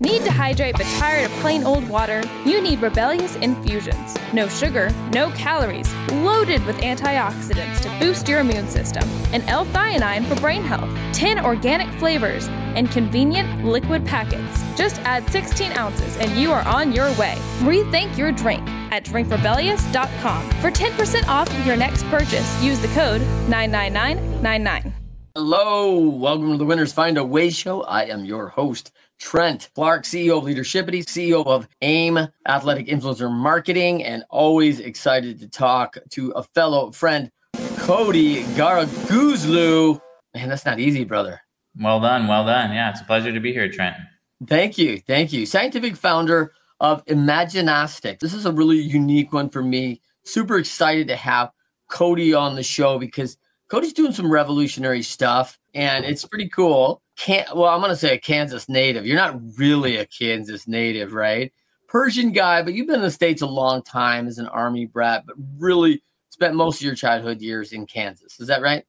Need to hydrate but tired of plain old water? You need Rebellious Infusions. No sugar, no calories, loaded with antioxidants to boost your immune system, and L-theanine for brain health. 10 organic flavors and convenient liquid packets. Just add 16 ounces and you are on your way. Rethink your drink at drinkrebellious.com. For 10% off of your next purchase, use the code 99999. Hello, welcome to the Winners Find a Way show. I am your host, Trent Clark, CEO of Leadershipity, CEO of AIM Athletic Influencer Marketing, and always excited to talk to a fellow friend, Codi Gharagouzloo. Man, that's not easy, brother. Well done, well done. Yeah, it's a pleasure to be here, Trent. Thank you, thank you. Scientific founder of Imaginostics. This is a really unique one for me. Super excited to have Codi on the show because Codi's doing some revolutionary stuff and it's pretty cool. Can't well, I'm gonna say a Kansas native. You're not really a Kansas native, right? Persian guy, but you've been in the States a long time as an army brat, but really spent most of your childhood years in Kansas. Is that right?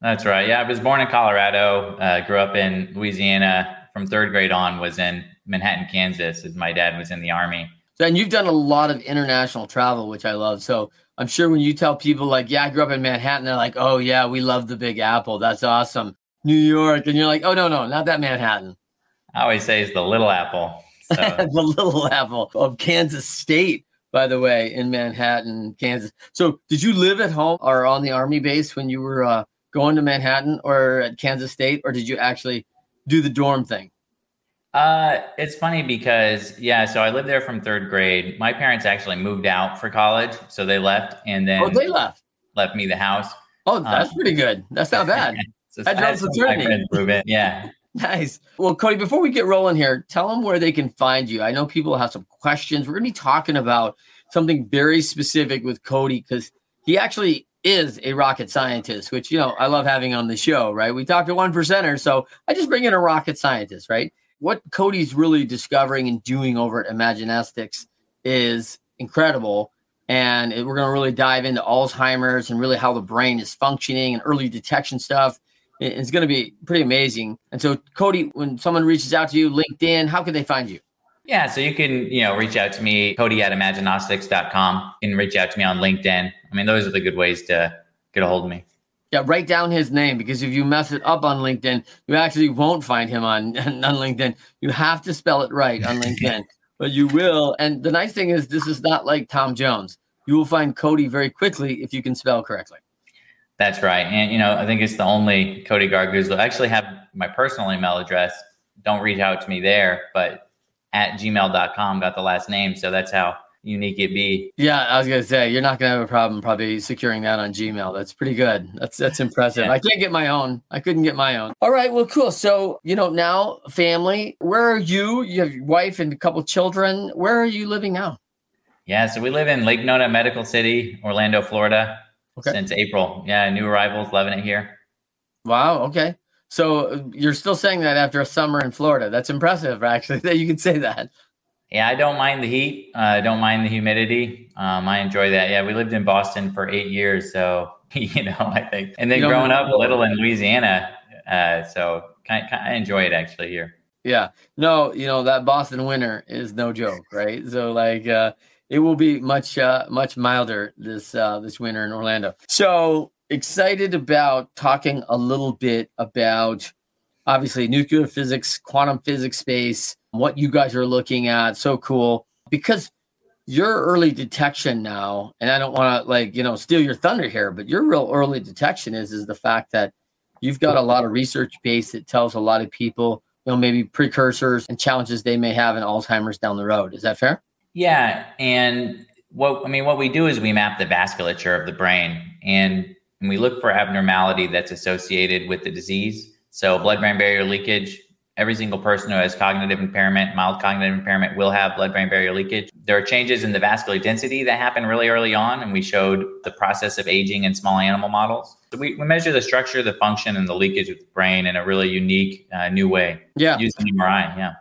That's right. Yeah, I was born in Colorado, uh, grew up in Louisiana. From third grade on, was in Manhattan, Kansas, as my dad was in the army. So, and you've done a lot of international travel, which I love. So, I'm sure when you tell people like, "Yeah, I grew up in Manhattan," they're like, "Oh yeah, we love the Big Apple. That's awesome." New York, and you're like, "Oh no, no, not that Manhattan." I always say it's the Little Apple. So. the Little Apple of Kansas State, by the way, in Manhattan, Kansas. So, did you live at home or on the army base when you were uh, going to Manhattan or at Kansas State, or did you actually do the dorm thing? Uh, it's funny because yeah, so I lived there from third grade. My parents actually moved out for college, so they left, and then oh, they left, left me the house. Oh, that's um, pretty good. That's not bad. so improvement. Yeah. Nice. Well, Codi, before we get rolling here, tell them where they can find you. I know people have some questions. We're going to be talking about something very specific with Codi because he actually is a rocket scientist, which, you know, I love having on the show, right? We talk to one percenter. So I just bring in a rocket scientist, right? What Codi's really discovering and doing over at Imaginostics is incredible. And it, we're going to really dive into Alzheimer's and really how the brain is functioning and early detection stuff. It, it's going to be pretty amazing. And so, Codi, when someone reaches out to you, LinkedIn, how can they find you? Yeah, so you can, you know, reach out to me, Cody at imaginostics.com. You can reach out to me on LinkedIn. I mean, those are the good ways to get a hold of me. Yeah, write down his name because if you mess it up on LinkedIn, you actually won't find him on, on LinkedIn. You have to spell it right on LinkedIn, but you will. And the nice thing is, this is not like Tom Jones. You will find Codi very quickly if you can spell correctly. That's right. And, you know, I think it's the only Codi Gharagouzloo. I actually have my personal email address. Don't reach out to me there, but at gmail.com got the last name. So that's how unique it be. Yeah, I was gonna say you're not gonna have a problem probably securing that on Gmail. That's pretty good. That's that's impressive. Yeah. I can't get my own. I couldn't get my own. All right, well, cool. So you know now family. Where are you? You have your wife and a couple children. Where are you living now? Yeah, so we live in Lake Nona Medical City, Orlando, Florida, okay. since April. Yeah, new arrivals, loving it here. Wow. Okay. So you're still saying that after a summer in Florida. That's impressive, actually, that you can say that. Yeah, I don't mind the heat. Uh, I don't mind the humidity. Um, I enjoy that. Yeah, we lived in Boston for eight years, so you know, I think, and then growing up a little in Louisiana, uh, so kind, kind, I enjoy it actually here. Yeah, no, you know that Boston winter is no joke, right? So like, uh, it will be much uh, much milder this uh, this winter in Orlando. So excited about talking a little bit about obviously nuclear physics, quantum physics space, what you guys are looking at. So cool because your early detection now, and I don't want to like, you know, steal your thunder here, but your real early detection is is the fact that you've got a lot of research base that tells a lot of people, you know, maybe precursors and challenges they may have in Alzheimer's down the road. Is that fair? Yeah. And what I mean, what we do is we map the vasculature of the brain and and we look for abnormality that's associated with the disease. So blood-brain barrier leakage, every single person who has cognitive impairment, mild cognitive impairment, will have blood brain barrier leakage. There are changes in the vascular density that happen really early on, and we showed the process of aging in small animal models. So we, we measure the structure, the function, and the leakage of the brain in a really unique, uh, new way. Yeah. Using MRI. Yeah.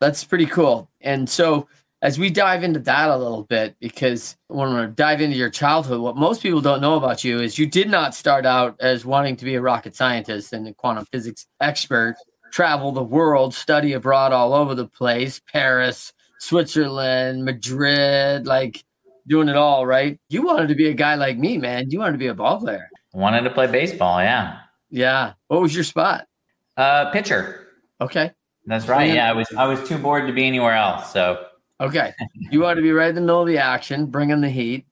That's pretty cool. And so, as we dive into that a little bit, because when we dive into your childhood, what most people don't know about you is you did not start out as wanting to be a rocket scientist and a quantum physics expert, travel the world, study abroad all over the place, Paris, Switzerland, Madrid, like doing it all, right? You wanted to be a guy like me, man. You wanted to be a ball player. Wanted to play baseball. Yeah. Yeah. What was your spot? Uh, pitcher. Okay. That's right. Yeah, I was I was too bored to be anywhere else. So Okay. You want to be right in the middle of the action, bringing the heat,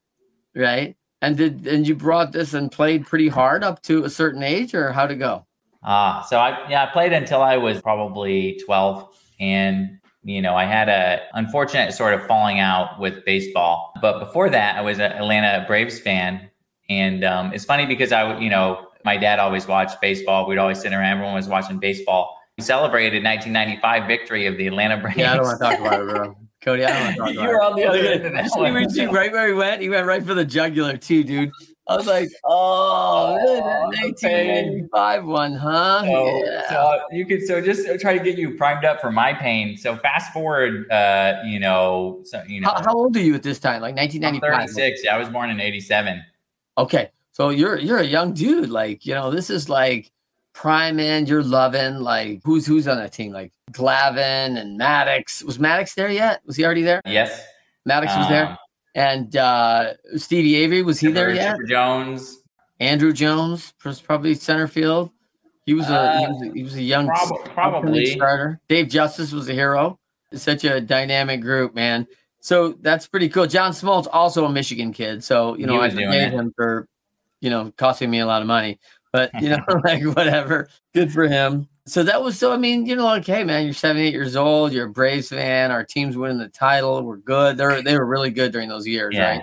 right? And did and you brought this and played pretty hard up to a certain age, or how'd it go? Ah, so I yeah, I played until I was probably 12 and you know, I had a unfortunate sort of falling out with baseball. But before that, I was an Atlanta Braves fan. And um, it's funny because I, would, you know, my dad always watched baseball. We'd always sit around, everyone was watching baseball. We celebrated 1995 victory of the Atlanta Braves. Yeah, I don't want to talk about it, bro. Codi, I don't want to talk about you were on the other end of that See one. where he- right where he went? He went right for the jugular too, dude. I was like, oh, Oh, that pain. 1995 one, huh? So, yeah. so you could so just try to get you primed up for my pain. So fast forward, uh, you know, so you know, how, how old are you at this time? Like I'm 1995. 36. Yeah, I was born in '87. Okay, so you're you're a young dude. Like you know, this is like prime end. You're loving. Like who's who's on that team? Like Glavine and Maddux. Was Maddux there yet? Was he already there? Yes, Maddux was there, Um, and uh Stevie Avery was he there yet? Jones, Andruw Jones was probably center field. He was a he Uh, was a, he was a young prob- probably. starter. Dave Justice was a hero. It's such a dynamic group, man. So that's pretty cool. John Smoltz also a Michigan kid, so you know I forgave him for you know costing me a lot of money, but you know like whatever, good for him. So that was so. I mean, you know, like, hey, man, you're 78 years old. You're a Braves fan. Our team's winning the title. We're good. They're they were really good during those years, Yeah. right?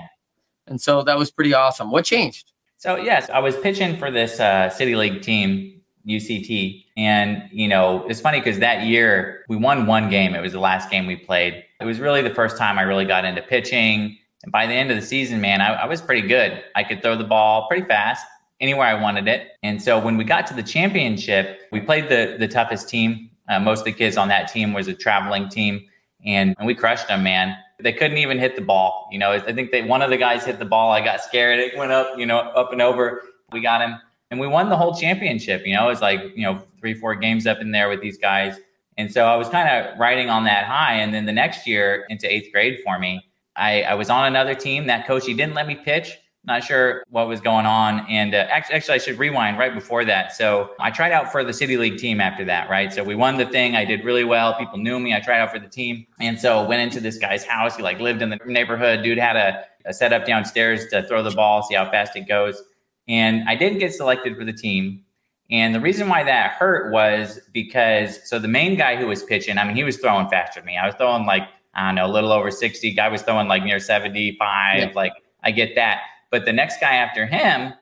And so that was pretty awesome. What changed? So yes, I was pitching for this uh, city league team, UCT, and you know it's funny because that year we won one game. It was the last game we played. It was really the first time I really got into pitching. And by the end of the season, man, I, I was pretty good. I could throw the ball pretty fast anywhere I wanted it. And so when we got to the championship, we played the the toughest team. Uh, most of the kids on that team was a traveling team, and, and we crushed them, man. They couldn't even hit the ball. You know, I think they one of the guys hit the ball. I got scared. It went up, you know, up and over. We got him, and we won the whole championship. You know, it was like you know three, four games up in there with these guys. And so I was kind of riding on that high. And then the next year into eighth grade for me, I, I was on another team. That coach, he didn't let me pitch. Not sure what was going on. And uh, actually, actually, I should rewind right before that. So I tried out for the city league team after that, right? So we won the thing. I did really well. People knew me. I tried out for the team. And so went into this guy's house. He like lived in the neighborhood. Dude had a, a setup downstairs to throw the ball, see how fast it goes. And I didn't get selected for the team. And the reason why that hurt was because so the main guy who was pitching, I mean, he was throwing faster than me. I was throwing like, I don't know, a little over 60. Guy was throwing like near 75. Yeah. Like, I get that. But the next guy after him,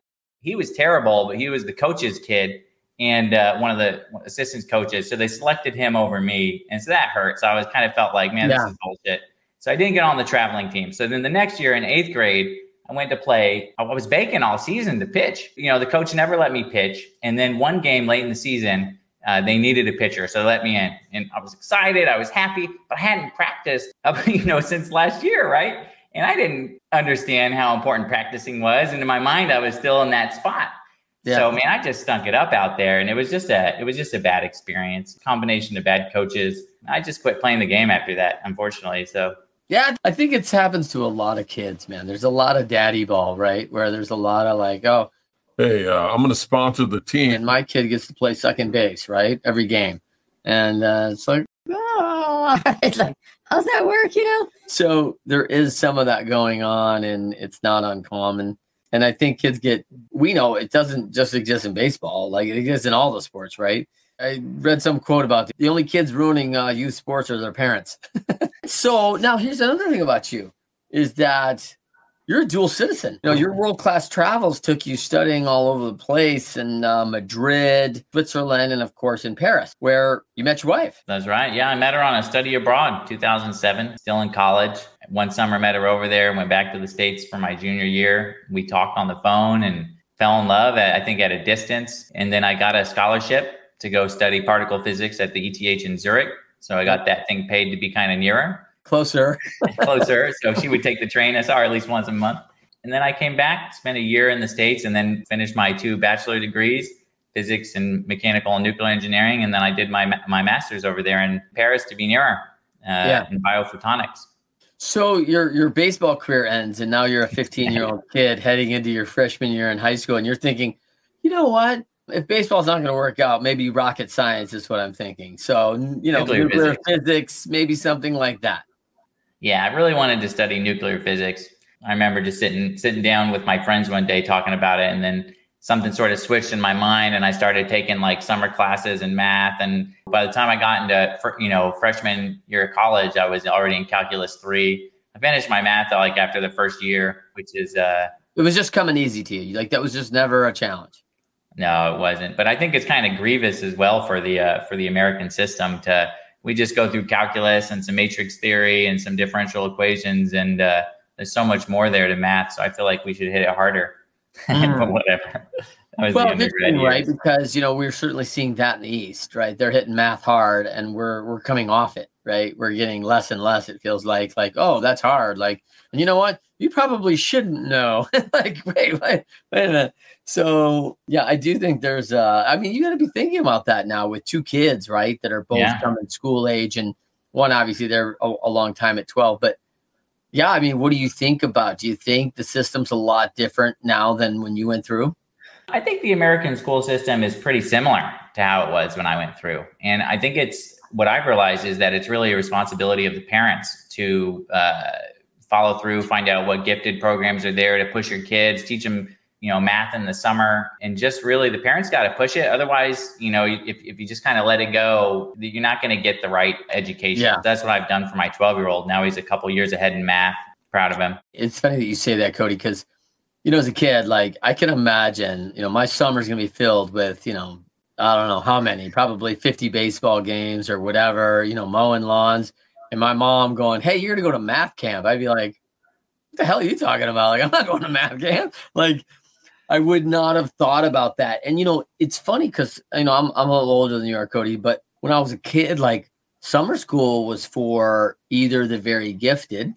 he was terrible, but he was the coach's kid and uh, one of the assistant coaches. So they selected him over me. And so that hurt. So I was kind of felt like, man, Yeah. this is bullshit. So I didn't get on the traveling team. So then the next year in eighth grade, I went to play. I was baking all season to pitch. You know, the coach never let me pitch. And then one game late in the season, uh, they needed a pitcher, so they let me in, and I was excited. I was happy, but I hadn't practiced, you know, since last year, right? And I didn't understand how important practicing was, and in my mind, I was still in that spot. Yeah. So man, I just stunk it up out there, and it was just a it was just a bad experience. Combination of bad coaches. I just quit playing the game after that, unfortunately. So Yeah, I think it happens to a lot of kids, man. There's a lot of daddy ball, right? Where there's a lot of like, oh, Hey, uh, I'm going to sponsor the team, and my kid gets to play second base, right? Every game. And uh, it's like, oh, it's like, how's that work, you know? So there is some of that going on, and it's not uncommon. And I think kids get, we know it doesn't just exist in baseball, like it exists in all the sports, right? I read some quote about the only kids ruining uh, youth sports are their parents. so now here's another thing about you is that you're a dual citizen. You know, your world class travels took you studying all over the place in uh, Madrid, Switzerland, and of course in Paris, where you met your wife. That's right. Yeah, I met her on a study abroad, 2007, still in college. One summer, met her over there, and went back to the States for my junior year. We talked on the phone and fell in love, at, I think, at a distance. And then I got a scholarship to go study particle physics at the ETH in Zurich. So I got that thing paid to be kind of near her closer, closer. So she would take the train. I saw her at least once a month. And then I came back, spent a year in the States, and then finished my two bachelor degrees, physics and mechanical and nuclear engineering. And then I did my, my master's over there in Paris to be near her uh, yeah. in biophotonics. So your your baseball career ends, and now you're a 15 year old kid heading into your freshman year in high school, and you're thinking, you know what? If baseball's not going to work out, maybe rocket science is what I'm thinking. So you know, nuclear, nuclear physics. physics, maybe something like that. Yeah, I really wanted to study nuclear physics. I remember just sitting sitting down with my friends one day talking about it, and then something sort of switched in my mind, and I started taking like summer classes in math. And by the time I got into you know freshman year of college, I was already in calculus three. I finished my math like after the first year, which is uh, it was just coming easy to you. Like that was just never a challenge. No, it wasn't. But I think it's kind of grievous as well for the uh, for the American system to we just go through calculus and some matrix theory and some differential equations and uh, there's so much more there to math so i feel like we should hit it harder mm. but whatever well, right? Because you know we're certainly seeing that in the East, right? They're hitting math hard, and we're we're coming off it, right? We're getting less and less. It feels like like oh, that's hard. Like, and you know what? You probably shouldn't know. like, wait, wait, wait a minute. So yeah, I do think there's uh I mean you gotta be thinking about that now with two kids, right? That are both yeah. coming school age and one obviously they're a, a, long time at 12. But yeah, I mean, what do you think about? Do you think the system's a lot different now than when you went through? I think the American school system is pretty similar to how it was when I went through. And I think it's what I've realized is that it's really a responsibility of the parents to uh, follow through, find out what gifted programs are there to push your kids, teach them you know math in the summer and just really the parents got to push it. Otherwise you know if, if you just kind of let it go you're not going to get the right education. Yeah. that's what i've done for my 12 year old now he's a couple years ahead in math. Proud of him. It's funny that you say that codi because you know as a kid like i can imagine you know my summer's going to be filled with you know i don't know how many probably 50 baseball games or whatever you know mowing lawns and my mom going hey you're going to go to math camp i'd be like what the hell are you talking about? Like, I'm not going to math camp. Like, I would not have thought about that. And you know, it's funny because you know I'm I'm a little older than you are, Codi. But when I was a kid, like summer school was for either the very gifted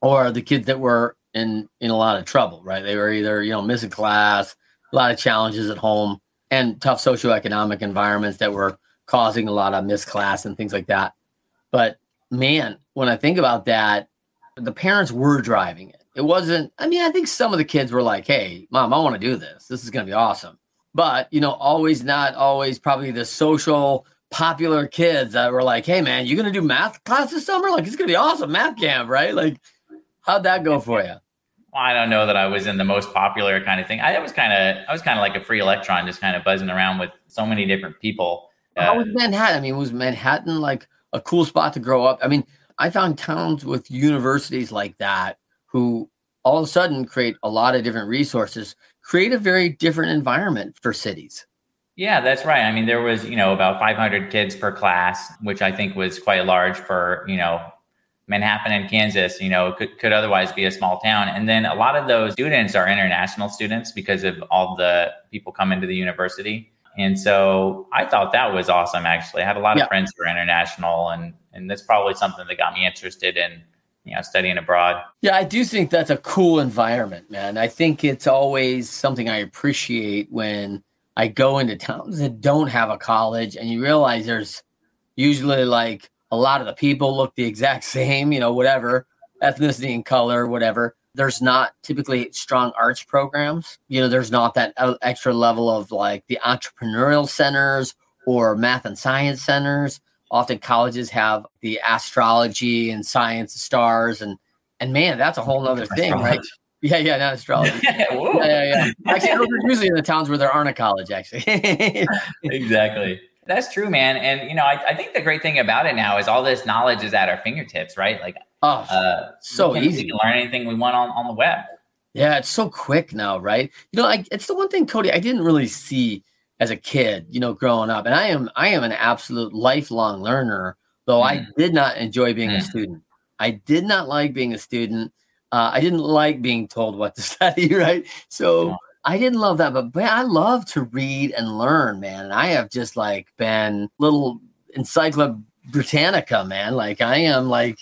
or the kids that were in in a lot of trouble. Right? They were either you know missing class, a lot of challenges at home, and tough socioeconomic environments that were causing a lot of missed class and things like that. But man, when I think about that, the parents were driving it it wasn't, I mean, I think some of the kids were like, hey, mom, I want to do this. This is going to be awesome. But, you know, always not always probably the social popular kids that were like, hey, man, you're going to do math class this summer? Like, it's going to be awesome math camp, right? Like, how'd that go for you? I don't know that I was in the most popular kind of thing. I was kind of, I was kind of like a free electron, just kind of buzzing around with so many different people. How uh, was Manhattan? I mean, was Manhattan like a cool spot to grow up? I mean, I found towns with universities like that who all of a sudden create a lot of different resources, create a very different environment for cities. Yeah, that's right. I mean, there was, you know, about 500 kids per class, which I think was quite large for, you know, Manhattan and Kansas, you know, could, could otherwise be a small town. And then a lot of those students are international students because of all the people come into the university. And so I thought that was awesome, actually. I had a lot of friends who were international, and, and that's probably something that got me interested in you know studying abroad yeah i do think that's a cool environment man i think it's always something i appreciate when i go into towns that don't have a college and you realize there's usually like a lot of the people look the exact same you know whatever ethnicity and color whatever. There's not typically strong arts programs. You know there's not that uh, extra level of like the entrepreneurial centers or math and science centers. Often colleges have the astrology and science stars and and man that's a whole other thing right? Yeah yeah not astrology. Yeah, yeah yeah. Actually those are usually in the towns where there aren't a college actually. Exactly That's true, man. And you know, I, I, think the great thing about it now is all this knowledge is at our fingertips, right? Like, oh, uh, so we can, easy. We can learn anything we want on, on the web. Yeah, it's so quick now, right? You know, I, it's the one thing, Codi, I didn't really see as a kid, you know, growing up. And I am I am an absolute lifelong learner, though mm. I did not enjoy being mm. a student. I did not like being a student. Uh, I didn't like being told what to study, right? So. I didn't love that, but man, I love to read and learn, man. And I have just like been little encyclopedia Britannica, man. Like I am like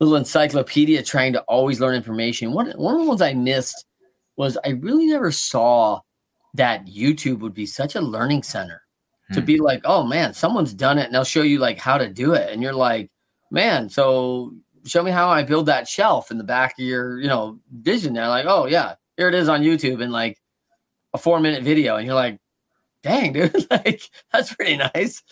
little encyclopedia trying to always learn information. One one of the ones I missed was I really never saw that YouTube would be such a learning center hmm. to be like, oh man, someone's done it and they'll show you like how to do it. And you're like, man, so show me how I build that shelf in the back of your, you know, vision there. Like, oh yeah, here it is on YouTube And like a four minute video. And you're like, dang, dude, like that's pretty nice.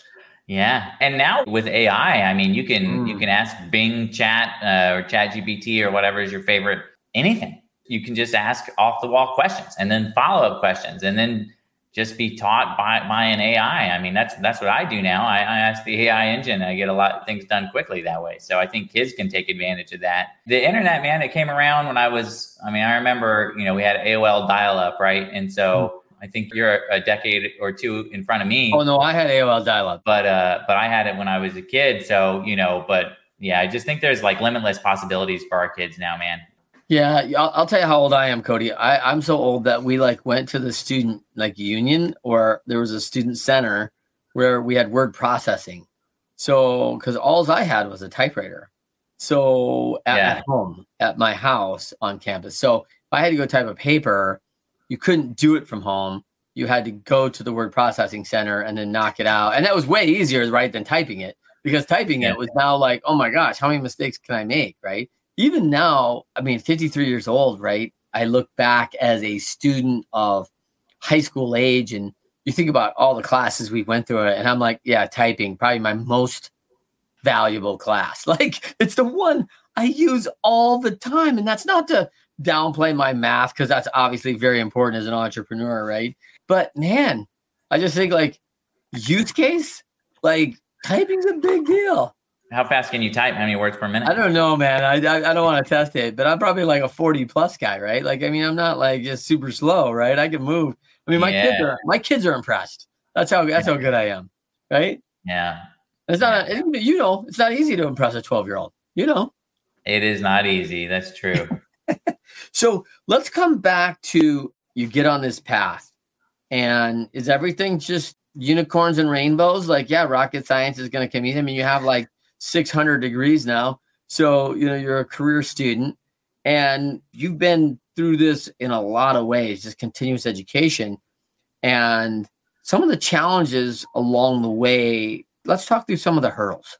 Yeah, and now with AI, I mean, you can mm. you can ask Bing Chat uh, or Chat GPT or whatever is your favorite anything. You can just ask off the wall questions and then follow up questions, and then just be taught by, by an AI. I mean, that's that's what I do now. I, I ask the AI engine. I get a lot of things done quickly that way. So I think kids can take advantage of that. The internet, man, it came around when I was. I mean, I remember you know we had AOL dial up, right? And so. Mm I think you're a decade or two in front of me. Oh no, I had AOL dial-up, but uh, but I had it when I was a kid. So you know, but yeah, I just think there's like limitless possibilities for our kids now, man. Yeah, I'll, I'll tell you how old I am, Codi. I, I'm so old that we like went to the student like union, or there was a student center where we had word processing. So because all I had was a typewriter. So at, yeah. at home, at my house on campus. So if I had to go type a paper, you couldn't do it from home. You had to go to the word processing center and then knock it out. And that was way easier, right, than typing it because typing yeah. it was now like, oh my gosh, how many mistakes can I make, right? Even now, I mean, 53 years old, right? I look back as a student of high school age and you think about all the classes we went through and I'm like, yeah, typing, probably my most valuable class. Like it's the one I use all the time. And that's not to downplay my math because that's obviously very important as an entrepreneur, right? But man, I just think like use case, like typing's a big deal. How fast can you type? How many words per minute? I don't know, man. I, I, I don't want to test it, but I'm probably like a 40 plus guy, right? Like, I mean, I'm not like just super slow, right? I can move. I mean, my yeah. kids are my kids are impressed. That's how that's how good I am, right? Yeah. It's not yeah. a, you know, it's not easy to impress a 12 year old. You know, it is not easy. That's true. so let's come back to you get on this path, and is everything just unicorns and rainbows? Like, yeah, rocket science is going to come easy. I mean, you have like 600 degrees now, so you know you're a career student, and you've been through this in a lot of ways, just continuous education, and some of the challenges along the way. Let's talk through some of the hurdles.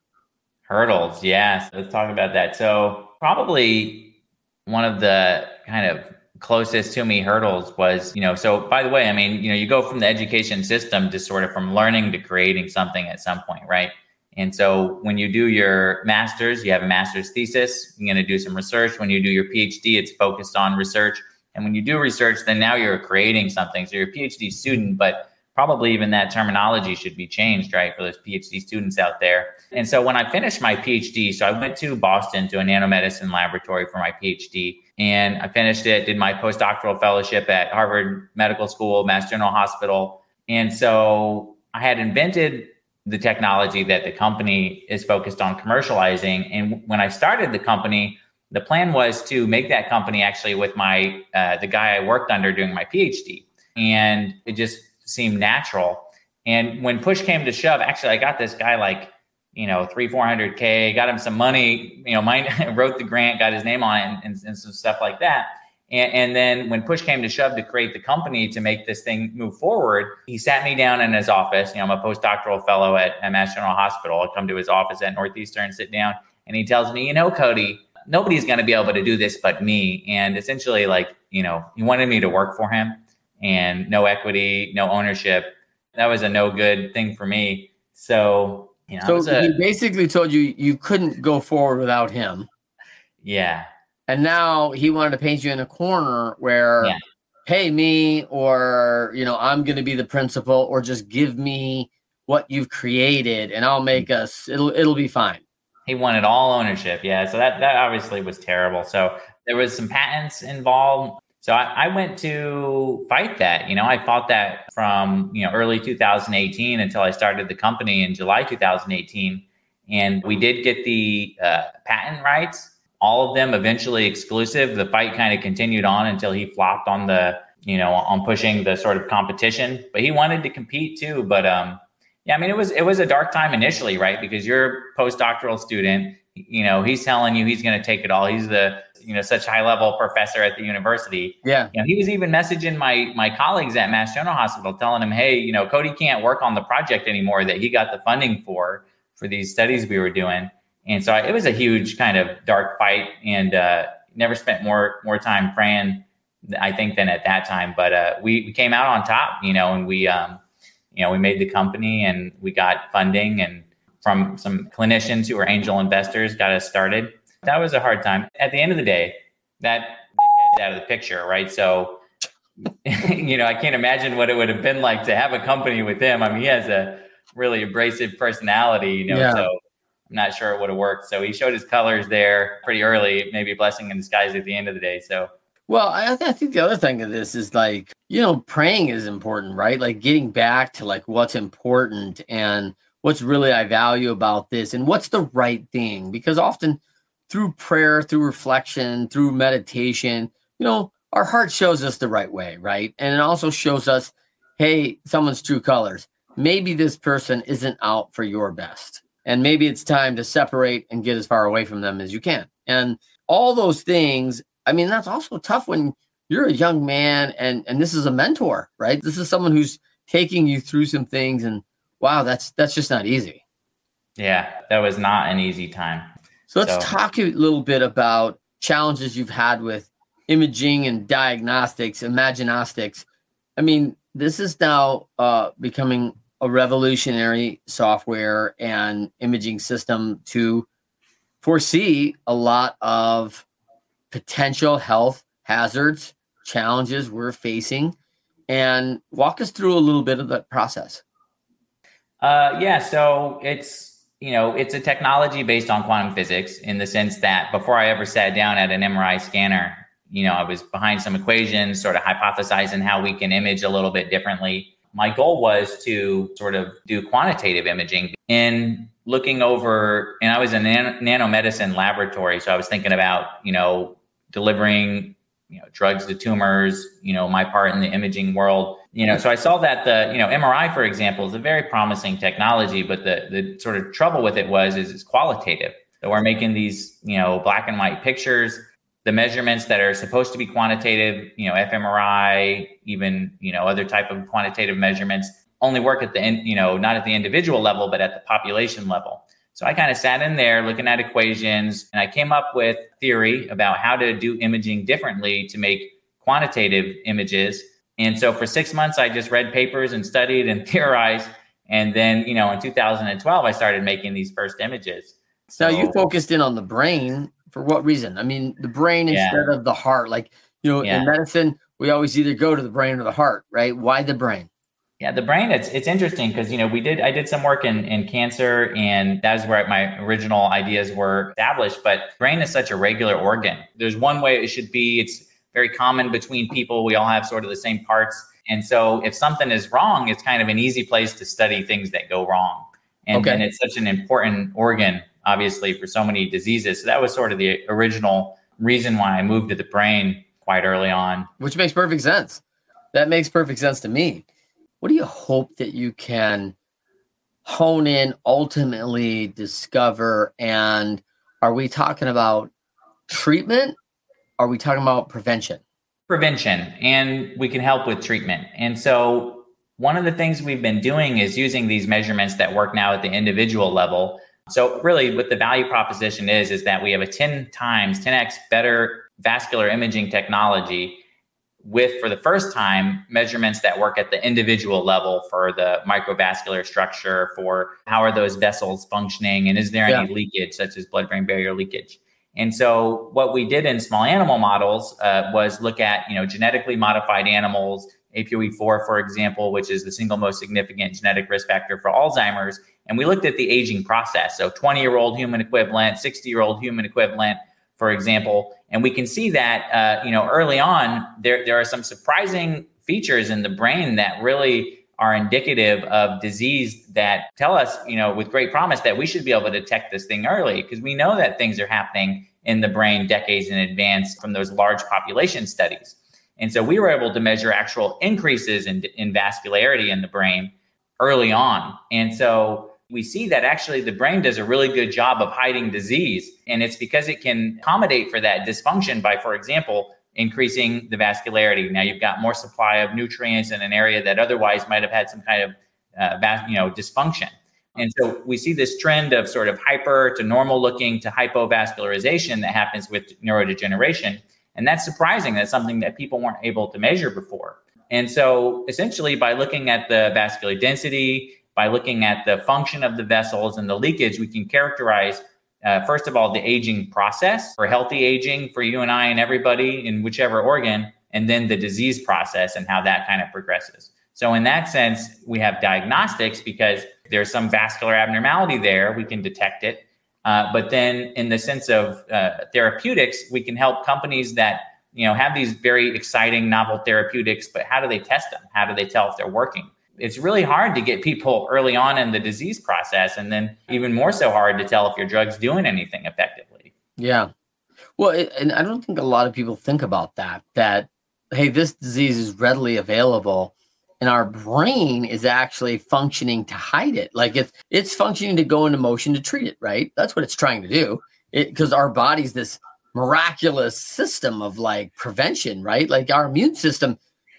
Hurdles, yes. Let's talk about that. So probably one of the kind of closest to me hurdles was, you know, so by the way, I mean, you know, you go from the education system to sort of from learning to creating something at some point, right? And so when you do your master's, you have a master's thesis, you're going to do some research. When you do your PhD, it's focused on research. And when you do research, then now you're creating something. So you're a PhD student, but probably even that terminology should be changed, right, for those PhD students out there. And so when I finished my PhD, so I went to Boston to a nanomedicine laboratory for my PhD, and I finished it, did my postdoctoral fellowship at Harvard Medical School, Mass General Hospital. And so I had invented the technology that the company is focused on commercializing. And when I started the company, the plan was to make that company actually with my uh, the guy I worked under doing my PhD, and it just seemed natural. And when push came to shove, actually, I got this guy like, you know, three, 400K, got him some money, you know, mine wrote the grant, got his name on it and, and, and some stuff like that. And, and, then when push came to shove to create the company to make this thing move forward, he sat me down in his office. You know, I'm a postdoctoral fellow at, Mass General Hospital. I come to his office at Northeastern, sit down, and he tells me, you know, Codi, nobody's going to be able to do this but me. And essentially, like, you know, he wanted me to work for him and no equity, no ownership. That was a no good thing for me. So, you know, so a, he basically told you you couldn't go forward without him. Yeah. And now he wanted to paint you in a corner where yeah. pay me or, you know, I'm going to be the principal or just give me what you've created and I'll make us it'll it'll be fine. He wanted all ownership. Yeah. So that that obviously was terrible. So there was some patents involved. So I, I, went to fight that. You know, I fought that from you know early 2018 until I started the company in July 2018, and we did get the uh, patent rights. All of them eventually exclusive. The fight kind of continued on until he flopped on the you know on pushing the sort of competition. But he wanted to compete too. But um, yeah, I mean it was it was a dark time initially, right? Because you're a postdoctoral student. You know, he's telling you he's going to take it all. He's the you know such high level professor at the university. Yeah, you know, he was even messaging my my colleagues at Mass General Hospital, telling him, hey, you know, Codi can't work on the project anymore that he got the funding for for these studies we were doing. And so it was a huge kind of dark fight, and uh, never spent more more time praying, I think, than at that time. But uh, we, we came out on top, you know, and we um, you know we made the company and we got funding and from some clinicians who were angel investors got us started that was a hard time. At the end of the day, that head's out of the picture, right? So, you know, I can't imagine what it would have been like to have a company with him. I mean, he has a really abrasive personality, you know, yeah. so I'm not sure it would have worked. So he showed his colors there pretty early, maybe blessing in disguise at the end of the day. So, well, I, th- I think the other thing of this is like, you know, praying is important, right? Like getting back to like what's important and what's really I value about this and what's the right thing. Because often through prayer, through reflection, through meditation, you know, our heart shows us the right way, right? And it also shows us, hey, someone's true colors. Maybe this person isn't out for your best. And maybe it's time to separate and get as far away from them as you can. And all those things, I mean, that's also tough when you're a young man and and this is a mentor, right? This is someone who's taking you through some things and wow, that's that's just not easy. Yeah, that was not an easy time. So let's so. talk a little bit about challenges you've had with imaging and diagnostics, imaginostics. I mean, this is now uh, becoming a revolutionary software and imaging system to foresee a lot of potential health hazards, challenges we're facing, and walk us through a little bit of that process. Uh, yeah, so it's you know, it's a technology based on quantum physics in the sense that before I ever sat down at an MRI scanner, you know, I was behind some equations, sort of hypothesizing how we can image a little bit differently. My goal was to sort of do quantitative imaging in looking over, and I was in nanomedicine laboratory. So I was thinking about, you know, delivering you know drugs to tumors you know my part in the imaging world you know so i saw that the you know mri for example is a very promising technology but the the sort of trouble with it was is it's qualitative so we're making these you know black and white pictures the measurements that are supposed to be quantitative you know fmri even you know other type of quantitative measurements only work at the end, you know not at the individual level but at the population level so I kind of sat in there looking at equations and I came up with theory about how to do imaging differently to make quantitative images. And so for six months, I just read papers and studied and theorized. And then, you know, in 2012, I started making these first images. So now you focused in on the brain for what reason? I mean, the brain yeah. instead of the heart. Like, you know, yeah. in medicine, we always either go to the brain or the heart, right? Why the brain? Yeah, the brain, it's it's interesting because you know, we did I did some work in, in cancer and that's where my original ideas were established. But brain is such a regular organ. There's one way it should be. It's very common between people. We all have sort of the same parts. And so if something is wrong, it's kind of an easy place to study things that go wrong. And, okay. and it's such an important organ, obviously, for so many diseases. So that was sort of the original reason why I moved to the brain quite early on. Which makes perfect sense. That makes perfect sense to me what do you hope that you can hone in, ultimately discover? And are we talking about treatment? Are we talking about prevention? Prevention, and we can help with treatment. And so, one of the things we've been doing is using these measurements that work now at the individual level. So, really, what the value proposition is, is that we have a 10 times, 10x better vascular imaging technology with for the first time measurements that work at the individual level for the microvascular structure for how are those vessels functioning and is there yeah. any leakage such as blood brain barrier leakage and so what we did in small animal models uh, was look at you know genetically modified animals APOE4, for example, which is the single most significant genetic risk factor for Alzheimer's. And we looked at the aging process. So 20 year old human equivalent, 60 year old human equivalent, for example. And we can see that, uh, you know, early on, there, there are some surprising features in the brain that really are indicative of disease that tell us, you know, with great promise that we should be able to detect this thing early because we know that things are happening in the brain decades in advance from those large population studies. And so we were able to measure actual increases in, in vascularity in the brain early on. And so we see that actually the brain does a really good job of hiding disease. And it's because it can accommodate for that dysfunction by, for example, increasing the vascularity. Now you've got more supply of nutrients in an area that otherwise might have had some kind of uh, vas- you know dysfunction. And so we see this trend of sort of hyper to normal looking to hypovascularization that happens with neurodegeneration. And that's surprising. That's something that people weren't able to measure before. And so essentially by looking at the vascular density, by looking at the function of the vessels and the leakage, we can characterize uh, first of all, the aging process for healthy aging for you and I and everybody in whichever organ, and then the disease process and how that kind of progresses. So, in that sense, we have diagnostics because there's some vascular abnormality there, we can detect it. Uh, but then, in the sense of uh, therapeutics, we can help companies that you know have these very exciting novel therapeutics. But how do they test them? How do they tell if they're working? It's really hard to get people early on in the disease process and then even more so hard to tell if your drug's doing anything effectively. Yeah. Well it, and i don't think a lot of people think about that that hey this disease is readily available and our brain is actually functioning to hide it. Like it's it's functioning to go into motion to treat it right? That's what it's trying to do. Because our body's this miraculous system of like prevention right? Like our immune system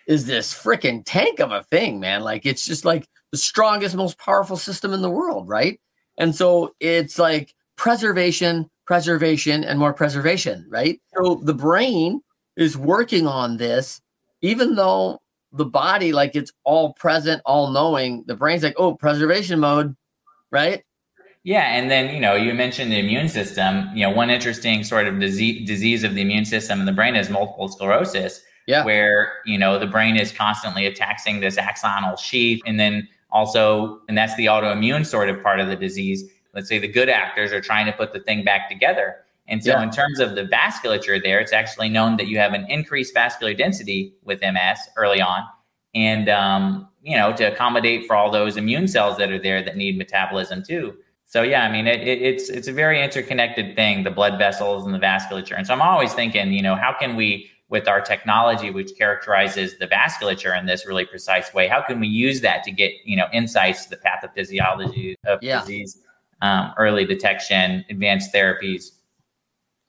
is this freaking tank of a thing, man. Like it's just like the strongest, most powerful system in the world, right? And so it's like preservation, preservation, and more preservation, right? So the brain is working on this, even though the body, like it's all present, all knowing, the brain's like, oh, preservation mode, right? Yeah, and then you know you mentioned the immune system. You know, one interesting sort of disease disease of the immune system in the brain is multiple sclerosis, yeah. where you know the brain is constantly attacking this axonal sheath. And then also and that's the autoimmune sort of part of the disease. Let's say the good actors are trying to put the thing back together. And so yeah. in terms of the vasculature there it's actually known that you have an increased vascular density with ms early on. And um, you know to accommodate for all those immune cells that are there that need metabolism too. So yeah i mean it, it, it's it's a very interconnected thing the blood vessels and the vasculature. And so i'm always thinking you know how can we with our technology, which characterizes the vasculature in this really precise way. How can we use that to get you know insights to the pathophysiology of yeah. disease, um, early detection, advanced therapies?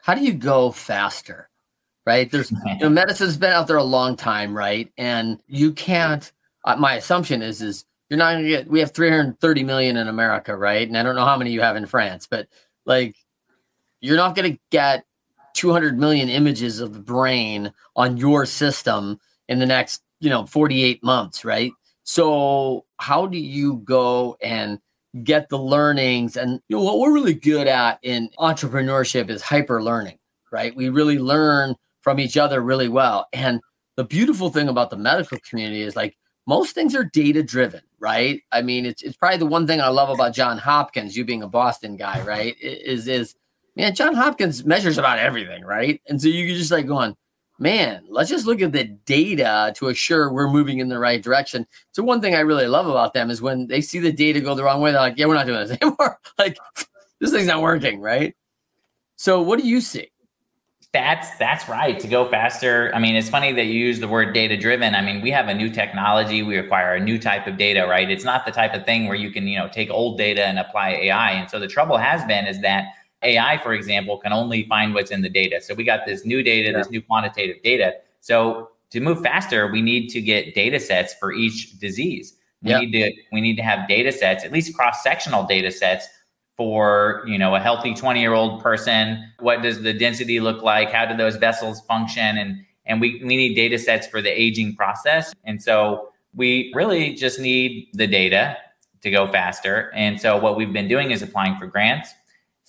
How do you go faster? Right? There's you know, medicine's been out there a long time, right? And you can't. Uh, my assumption is is you're not going to get. We have 330 million in America, right? And I don't know how many you have in France, but like you're not going to get 200 million images of the brain on your system in the next, you know, 48 months, right? So, how do you go and get the learnings? And you know, what we're really good at in entrepreneurship is hyper learning, right? We really learn from each other really well. And the beautiful thing about the medical community is like most things are data driven, right? I mean, it's, it's probably the one thing I love about John Hopkins, you being a Boston guy, right? Is, is man, John Hopkins measures about everything, right? And so you just like going, man, let's just look at the data to assure we're moving in the right direction. So one thing I really love about them is when they see the data go the wrong way, they're like, yeah, we're not doing this anymore. like this thing's not working, right? So what do you see? That's that's right. To go faster. I mean, it's funny that you use the word data driven. I mean, we have a new technology. We require a new type of data, right? It's not the type of thing where you can, you know, take old data and apply AI. And so the trouble has been is that AI, for example, can only find what's in the data. So we got this new data, this new quantitative data. So to move faster, we need to get data sets for each disease. We yep. need to we need to have data sets, at least cross-sectional data sets for you know a healthy 20 year old person. What does the density look like? How do those vessels function? And and we, we need data sets for the aging process. And so we really just need the data to go faster. And so what we've been doing is applying for grants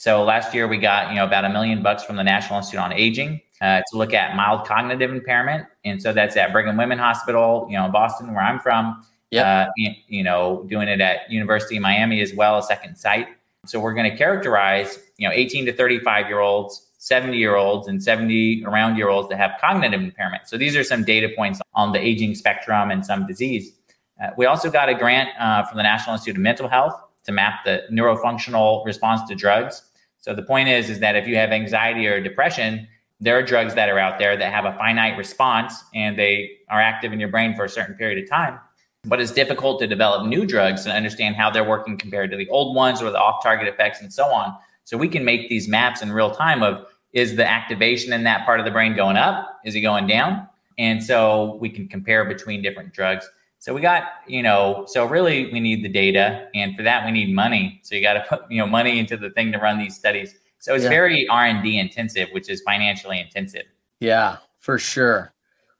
so last year we got, you know, about a million bucks from the National Institute on Aging. uh, to look at mild cognitive impairment. And so that's at Brigham Women Hospital, you know, in Boston, where I'm from. Yeah. Uh, you know, doing it at University of Miami as well, a second site. So we're going to characterize, you know, 18 to 35 year olds, 70 year olds, and 70 around year olds that have cognitive impairment. So these are some data points on the aging spectrum and some disease. Uh, we also got a grant uh, from the National Institute of Mental Health to map the neurofunctional response to drugs. So the point is, is that if you have anxiety or depression, there are drugs that are out there that have a finite response and they are active in your brain for a certain period of time. But it's difficult to develop new drugs and understand how they're working compared to the old ones or the off target effects and so on. So we can make these maps in real time of is the activation in that part of the brain going up? Is it going down? And so we can compare between different drugs. So we got, you know, so really we need the data and for that we need money. So you got to put, you know, money into the thing to run these studies. So it's yeah. very R&D intensive, which is financially intensive. Yeah, for sure.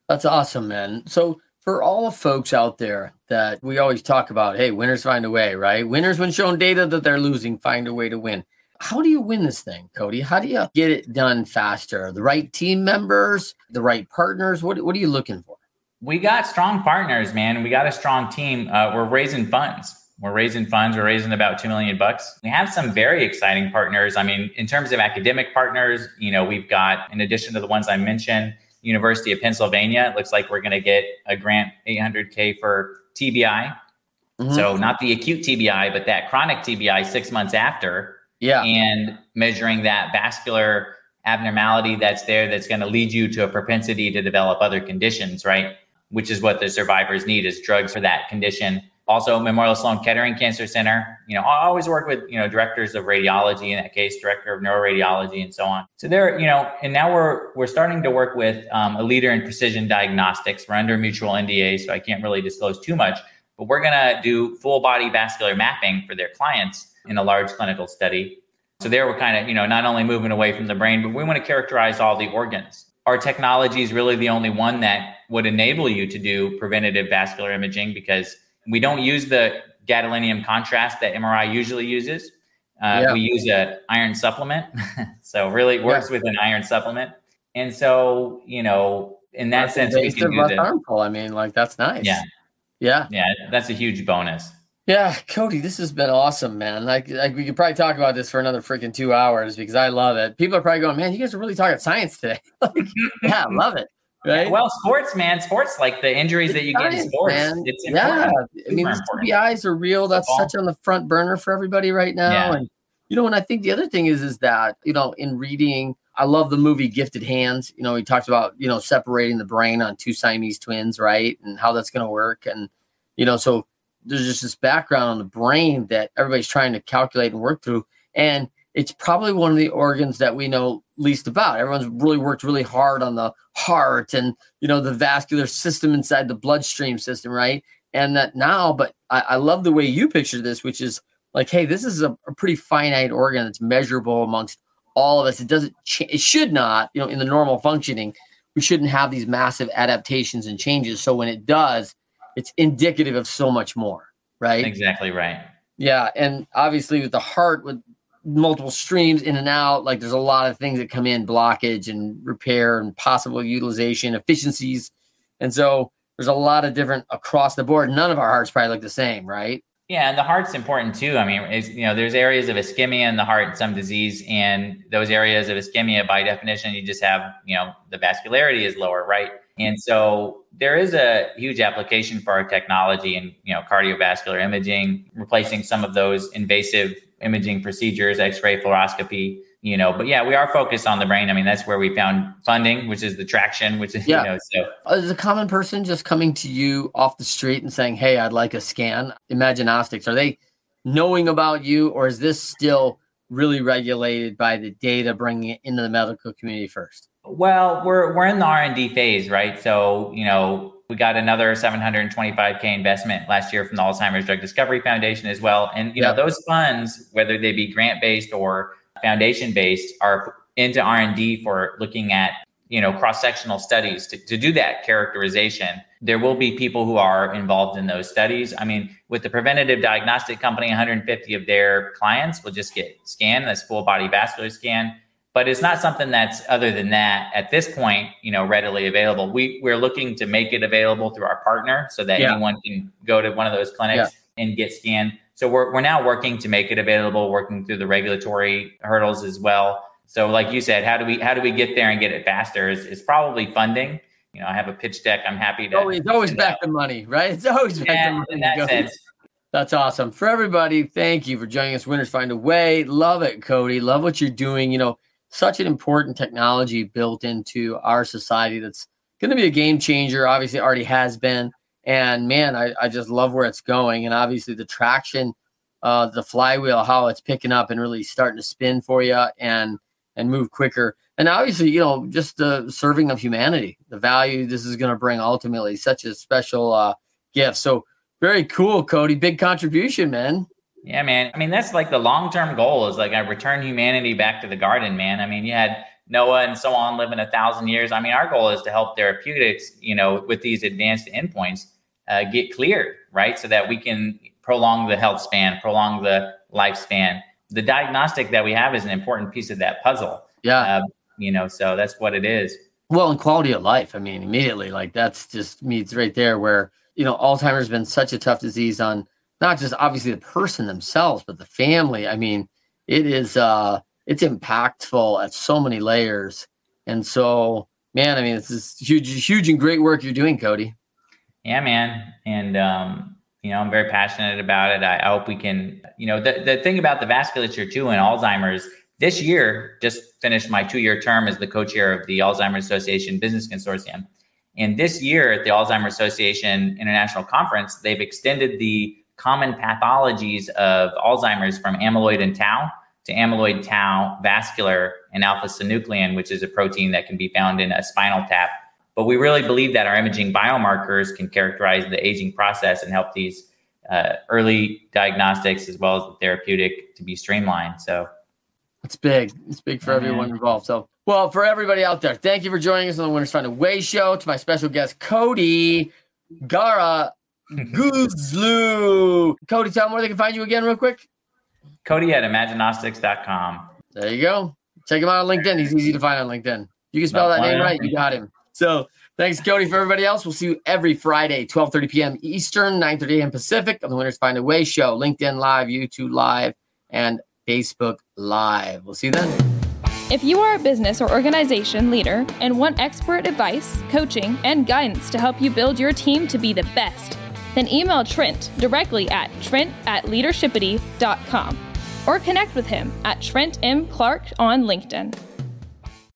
That's awesome, man. So for all the folks out there that we always talk about, hey, winners find a way, right? Winners, when shown data that they're losing, find a way to win. How do you win this thing, Codi? How do you get it done faster? The right team members, the right partners? What, what are you looking for? We got strong partners, man. We got a strong team. Uh, we're raising funds. We're raising funds. We're raising about two million bucks. We have some very exciting partners. I mean, in terms of academic partners, you know, we've got in addition to the ones I mentioned, University of Pennsylvania. It looks like we're going to get a grant 800k for TBI. Mm-hmm. So not the acute TBI, but that chronic TBI six months after. Yeah. And measuring that vascular abnormality that's there that's going to lead you to a propensity to develop other conditions, right? Which is what the survivors need is drugs for that condition also Memorial Sloan Kettering Cancer Center. You know, I always work with, you know, directors of radiology in that case, director of neuroradiology and so on. So there, you know, and now we're we're starting to work with um, a leader in precision diagnostics. We're under mutual NDA, so I can't really disclose too much, but we're to do full body vascular mapping for their clients in a large clinical study. So there we're kind of, you know, not only moving away from the brain, but we want to characterize all the organs. Our technology is really the only one that would enable you to do preventative vascular imaging because we don't use the gadolinium contrast that MRI usually uses. Uh, yeah. We use an iron supplement. so really works yeah. with an iron supplement. And so, you know, in that that's sense, we can do harmful. I mean, like that's nice. Yeah. Yeah. Yeah. That's a huge bonus. Yeah, Codi, this has been awesome, man. Like, like we could probably talk about this for another freaking two hours because I love it. People are probably going, man, you guys are really talking science today. like, yeah, I love it. Right? Well, sports, man, sports like the injuries that you get in sports. Man. It's yeah. I mean, these TBIs are real. That's such on the front burner for everybody right now. Yeah. And you know, and I think the other thing is, is that you know, in reading, I love the movie Gifted Hands. You know, he talks about you know separating the brain on two Siamese twins, right, and how that's going to work. And you know, so there's just this background on the brain that everybody's trying to calculate and work through, and it's probably one of the organs that we know least about. Everyone's really worked really hard on the heart and you know the vascular system inside the bloodstream system, right? And that now, but I, I love the way you picture this, which is like, hey, this is a, a pretty finite organ that's measurable amongst all of us. It doesn't, ch- it should not, you know, in the normal functioning, we shouldn't have these massive adaptations and changes. So when it does, it's indicative of so much more, right? Exactly right. Yeah, and obviously with the heart, with multiple streams in and out. Like there's a lot of things that come in blockage and repair and possible utilization efficiencies. And so there's a lot of different across the board. None of our hearts probably look the same, right? Yeah, and the heart's important too. I mean, you know, there's areas of ischemia in the heart and some disease, and those areas of ischemia, by definition, you just have, you know, the vascularity is lower, right? And so there is a huge application for our technology in, you know, cardiovascular imaging, replacing some of those invasive imaging procedures, X-ray, fluoroscopy, you know. But yeah, we are focused on the brain. I mean, that's where we found funding, which is the traction, which is yeah. you know. So uh, is a common person just coming to you off the street and saying, "Hey, I'd like a scan"? Imaginostics are they knowing about you, or is this still really regulated by the data, bringing it into the medical community first? Well, we're we're in the R and D phase, right? So you know, we got another 725k investment last year from the Alzheimer's Drug Discovery Foundation as well. And you know, those funds, whether they be grant based or foundation based, are into R and D for looking at you know cross sectional studies to, to do that characterization. There will be people who are involved in those studies. I mean, with the preventative diagnostic company, 150 of their clients will just get scanned, this full body vascular scan. but it's not something that's other than that at this point, you know, readily available. We we're looking to make it available through our partner so that yeah. anyone can go to one of those clinics yeah. and get scanned. So we're we're now working to make it available, working through the regulatory hurdles as well. So like you said, how do we how do we get there and get it faster? Is is probably funding. You know, I have a pitch deck. I'm happy to. Always, always back the money, right? It's always back yeah, the money. In that sense. That's awesome. For everybody, thank you for joining us. Winners Find a Way. Love it, Codi. Love what you're doing. You know, such an important technology built into our society that's going to be a game changer. Obviously, already has been. And man, I, I just love where it's going. And obviously, the traction, uh, the flywheel, how it's picking up and really starting to spin for you and and move quicker. And obviously, you know, just the serving of humanity, the value this is going to bring ultimately, such a special uh, gift. So very cool, Codi. Big contribution, man. Yeah, man. I mean, that's like the long term goal is like I return humanity back to the garden, man. I mean, you had Noah and so on living a thousand years. I mean, our goal is to help therapeutics, you know, with these advanced endpoints, uh, get cleared, right? So that we can prolong the health span, prolong the lifespan. The diagnostic that we have is an important piece of that puzzle. Yeah. Uh, you know, so that's what it is. Well, and quality of life. I mean, immediately, like that's just meets right there where, you know, Alzheimer's been such a tough disease on not just obviously the person themselves, but the family. I mean, it is uh it's impactful at so many layers. And so, man, I mean, it's this huge, huge and great work you're doing, Codi. Yeah, man. And um, you know, I'm very passionate about it. I, I hope we can, you know, the, the thing about the vasculature too and Alzheimer's this year, just finished my two-year term as the co-chair of the Alzheimer's Association Business Consortium. And this year at the Alzheimer's Association International Conference, they've extended the common pathologies of Alzheimer's from amyloid and tau to amyloid tau vascular and alpha synuclein, which is a protein that can be found in a spinal tap. But we really believe that our imaging biomarkers can characterize the aging process and help these uh, early diagnostics as well as the therapeutic to be streamlined. So it's big. It's big for everyone involved. So, well, for everybody out there, thank you for joining us on the Winners Find a Way show. To my special guest, Codi Gara Guzlu. Codi, tell them where they can find you again, real quick. codi at imaginostics.com. There you go. Check him out on LinkedIn. He's easy to find on LinkedIn. You can spell that name right. You got him. So thanks, Codi. For everybody else, we'll see you every Friday, 12:30 p.m. Eastern, 9:30 a.m. Pacific on the Winners Find a Way show, LinkedIn Live, YouTube Live, and Facebook Live. We'll see you then. If you are a business or organization leader and want expert advice, coaching, and guidance to help you build your team to be the best then email Trent directly at trent at leadershipity.com or connect with him at Trent M. Clark on LinkedIn.